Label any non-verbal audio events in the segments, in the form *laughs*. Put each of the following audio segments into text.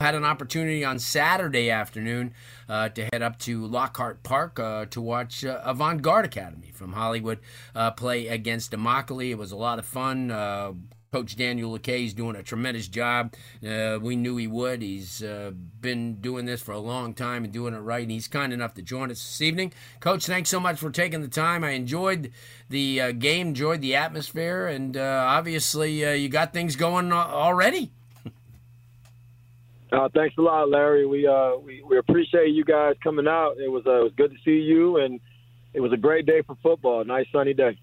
Had an opportunity on Saturday afternoon uh, to head up to Lockhart Park uh, to watch uh, Avant Garde Academy from Hollywood uh, play against Immokalee. It was a lot of fun. Uh, Coach Daniel LeCay is doing a tremendous job. Uh, we knew he would. He's been doing this for a long time and doing it right, and he's kind enough to join us this evening. Coach, thanks so much for taking the time. I enjoyed the game, enjoyed the atmosphere, and obviously you got things going already. Uh, thanks a lot, Larry. We, uh, we we appreciate you guys coming out. It was uh, it was good to see you, and it was a great day for football. Nice sunny day.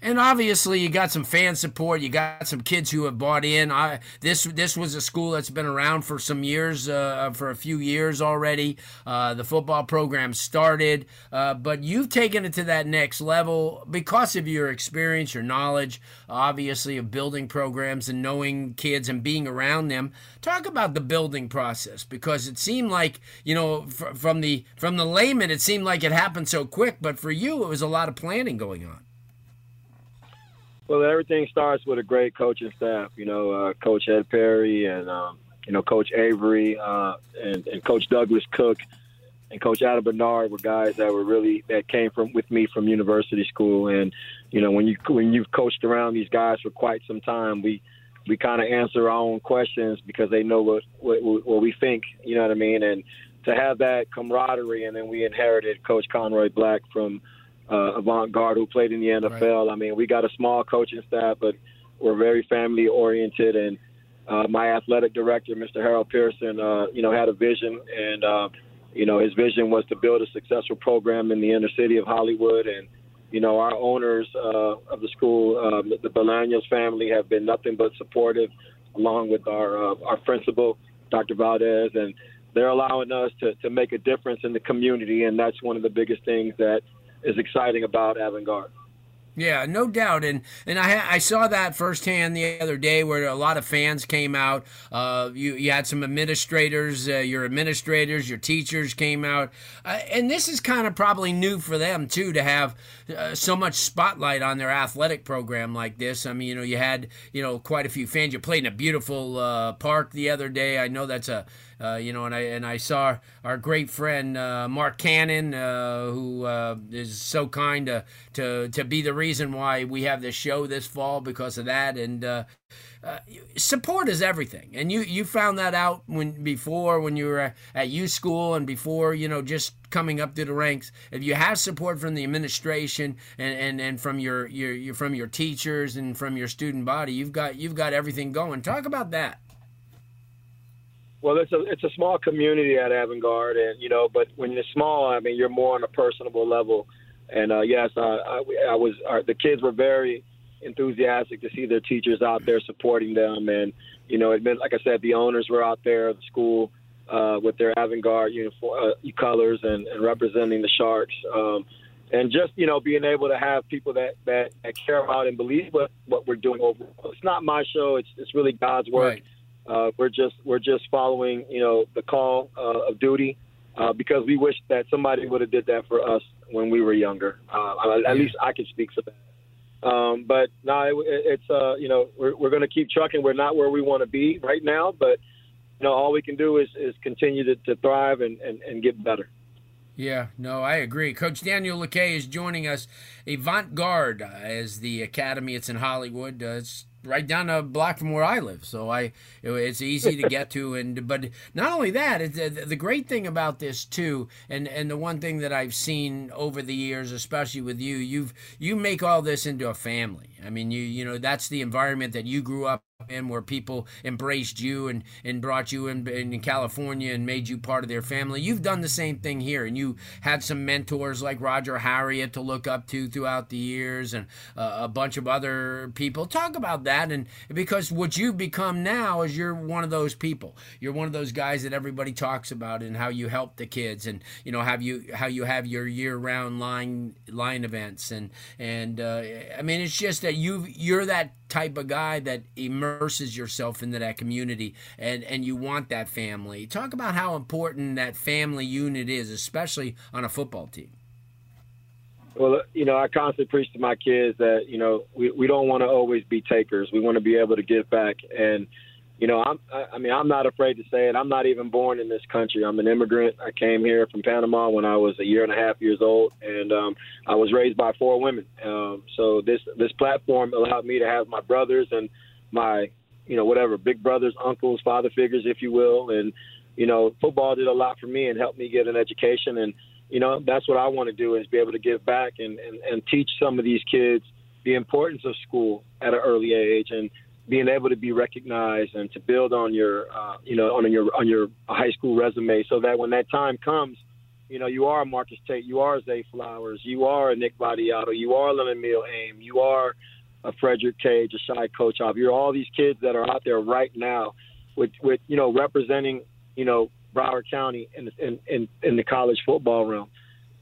And obviously, you got some fan support. You got some kids who have bought in. I, this this was a school that's been around for some years, uh, for a few years already. Uh, the football program started, uh, but you've taken it to that next level because of your experience, your knowledge, obviously of building programs and knowing kids and being around them. Talk about the building process because it seemed like you know fr- from the from the layman, it seemed like it happened so quick, but for you, it was a lot of planning going on. Well, everything starts with a great coaching staff. You know, uh, Coach Ed Perry and um, you know Coach Avery uh, and, and Coach Douglas Cook and Coach Adam Bernard were guys that were really that came from with me from university school. And you know, when you when you've coached around these guys for quite some time, we we kind of answer our own questions because they know what, what what we think. You know what I mean? And to have that camaraderie, and then we inherited Coach Conroy Black from uh, Avant Garde who played in the NFL. Right. I mean, we got a small coaching staff, but we're very family oriented. And uh, my athletic director, Mr. Harold Pearson, uh, you know, had a vision, and uh, you know, his vision was to build a successful program in the inner city of Hollywood. And you know, our owners uh, of the school, uh, the Bolaños family, have been nothing but supportive, along with our uh, our principal, Dr. Valdez, and they're allowing us to, to make a difference in the community, and that's one of the biggest things that is exciting about Avant Garde. Yeah, no doubt, and and I I saw that firsthand the other day where a lot of fans came out. Uh, you you had some administrators, uh, your administrators, your teachers came out, uh, and this is kind of probably new for them too to have uh, so much spotlight on their athletic program like this. I mean, you know, you had you know quite a few fans. You played in a beautiful uh, park the other day. I know that's a uh, you know, and I and I saw our great friend uh, Mark Cannon, uh, who uh, is so kind to, to to be the reason why we have this show this fall because of that. And uh, uh, support is everything, and you you found that out when before when you were at U school and before you know just coming up through the ranks. If you have support from the administration and, and, and from your, your, your from your teachers and from your student body, you've got you've got everything going. Talk about that. Well, it's a it's a small community at Avant Garde, and you know, but when you're small, I mean, you're more on a personable level. And uh, yes, uh, I, I was. Uh, the kids were very enthusiastic to see their teachers out there supporting them, and you know, it meant, like I said, the owners were out there, the school uh, with their Avant Garde uniform uh, colors and, and representing the Sharks. Um, and just you know being able to have people that, that, that care about and believe what, what we're doing overall. It's not my show. It's it's really God's work. Right Uh, we're just we're just following, you know, the call uh, of duty uh, because we wish that somebody would have did that for us when we were younger. Uh, at least I can speak for that. Um, but no, it, it's uh, you know we're we're going to keep trucking. We're not where we want to be right now, but you know all we can do is is continue to, to thrive and, and, and get better. Yeah, no, I agree. Coach Daniel Lakay is joining us. Avant Garde as the academy. It's in Hollywood. Uh, it's right down a block from where I live, so I it's easy to get to. And but not only that, the great thing about this too, and and the one thing that I've seen over the years, especially with you, you've you make all this into a family. I mean, you you know that's the environment that you grew up in where people embraced you and, and brought you in, in California and made you part of their family. You've done the same thing here, and you had some mentors like Roger Harriott to look up to throughout the years and uh, a bunch of other people. Talk about that, and because what you've become now is you're one of those people. You're one of those guys that everybody talks about and how you help the kids and you know have you how you have your year-round line line events and and uh, I mean it's just that you you're that type of guy that immerses yourself into that community and and you want that family. Talk about how important that family unit is especially on a football team. Well you know i constantly preach to my kids that you know we, we don't want to always be takers. We want to be able to give back. And you know, I'm, I mean, I'm not afraid to say it. I'm not even born in this country. I'm an immigrant. I came here from Panama when I was a year and a half years old, and um, I was raised by four women. Um, so this this platform allowed me to have my brothers and my, you know, whatever big brothers, uncles, father figures, if you will, and you know, football did a lot for me and helped me get an education. And you know, that's what I want to do is be able to give back and, and, and teach some of these kids the importance of school at an early age and being able to be recognized and to build on your, uh, you know, on your on your high school resume, so that when that time comes, you know, you are Marcus Tate, you are Zay Flowers, you are Nick Vattiato, you are Leonard Aim, you are a Frederick Cage, a Shy Coach Off. You're all these kids that are out there right now, with with you know representing you know Broward County in in in, in the college football realm.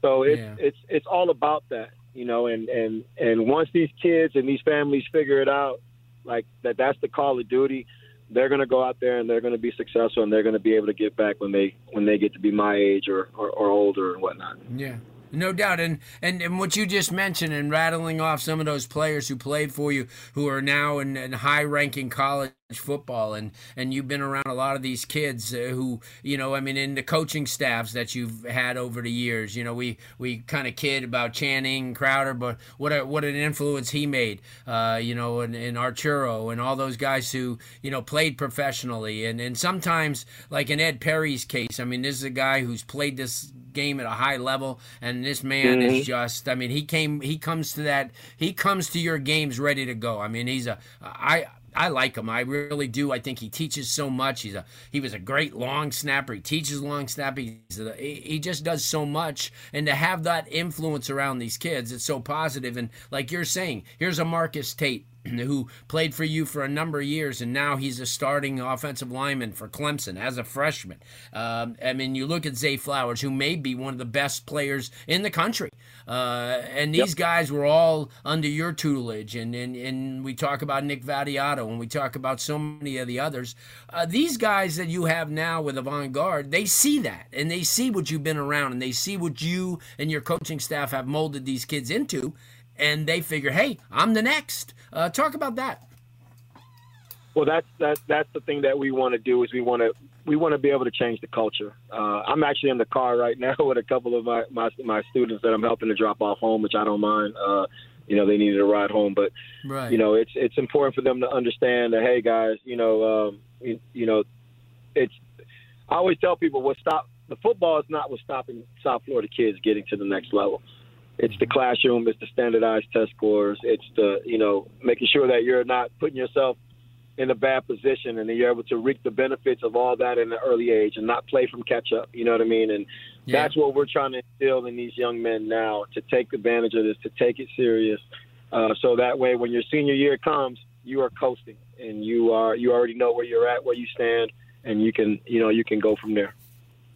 So it's yeah. it's it's all about that, you know, and and and once these kids and these families figure it out like that that's the call of duty they're going to go out there and they're going to be successful and they're going to be able to get back when they when they get to be my age or, or, or older and whatnot yeah no doubt. And, and and what you just mentioned and rattling off some of those players who played for you who are now in, in high ranking college football and and you've been around a lot of these kids uh, who you know I mean in the coaching staffs that you've had over the years you know we we kind of kid about Channing Crowder but what a, what an influence he made uh, you know and, and Arturo and all those guys who you know played professionally and and sometimes like in Ed Perry's case I mean this is a guy who's played this game at a high level and this man mm-hmm. is just I mean he came he comes to that he comes to your games ready to go I mean he's a I I like him. I really do. I think he teaches so much. He's a he was a great long snapper. He teaches long snapping. A, he just does so much, and to have that influence around these kids, it's so positive. And like you're saying, here's a Marcus Tate *clears throat* who played for you for a number of years, and now he's a starting offensive lineman for Clemson as a freshman. Um, I mean, you look at Zay Flowers, who may be one of the best players in the country. Uh, and these yep. guys were all under your tutelage. And, and, and we talk about Nick Vattiato, and we talk about so many of the others. Uh, these guys that you have now with Avant Garde, they see that, and they see what you've been around, and they see what you and your coaching staff have molded these kids into and they figure, hey, I'm the next. Uh, talk about that. Well, that's that's that's the thing that we want to do is we want to we want to be able to change the culture. Uh, I'm actually in the car right *laughs* now with a couple of my, my my students that I'm helping to drop off home, which I don't mind. Uh, you know, they needed a ride home, but right. you know, it's it's important for them to understand that hey, guys, you know, um, you, you know, it's. I always tell people what stop the football is not what's stopping South Florida kids getting to the next level. It's the classroom. It's the standardized test scores. It's the you know making sure that you're not putting yourself in a bad position and then you're able to reap the benefits of all that in an early age and not play from catch up. You know what I mean? And yeah. that's what we're trying to instill in these young men now to take advantage of this, to take it serious, uh, so that way when your senior year comes, you are coasting and you are you already know where you're at, where you stand, and you can you know you can go from there.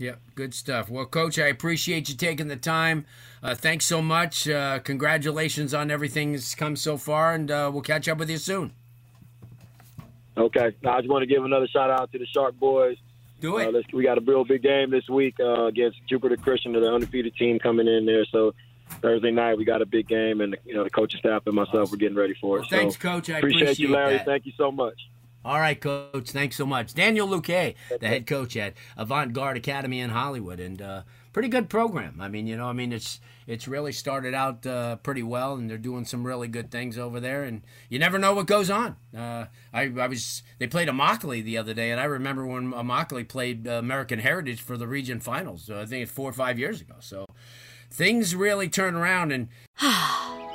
Yep, good stuff. Well, Coach, I appreciate you taking the time. Uh, thanks so much. Uh, congratulations on everything that's come so far, and uh, we'll catch up with you soon. Okay. Now, I just want to give another shout out to the Sharp Boys. Do it. Uh, let's, we got a real big game this week uh, against Jupiter Christian, the undefeated team coming in there. So Thursday night we got a big game, and you know the coaching staff and myself we're getting ready for it. Well, thanks, Coach. I appreciate, appreciate you, Larry. that. Thank you so much. All right, Coach. Thanks so much. Daniel Luque, the head coach at Avant Garde Academy in Hollywood, and uh, pretty good program. I mean, you know, I mean, it's it's really started out uh, pretty well, and they're doing some really good things over there. And you never know what goes on. Uh, I, I was they played Immokalee the other day, and I remember when Immokalee played uh, American Heritage for the region finals. I think it's four or five years ago. So things really turn around, and *sighs* *sighs* *sighs*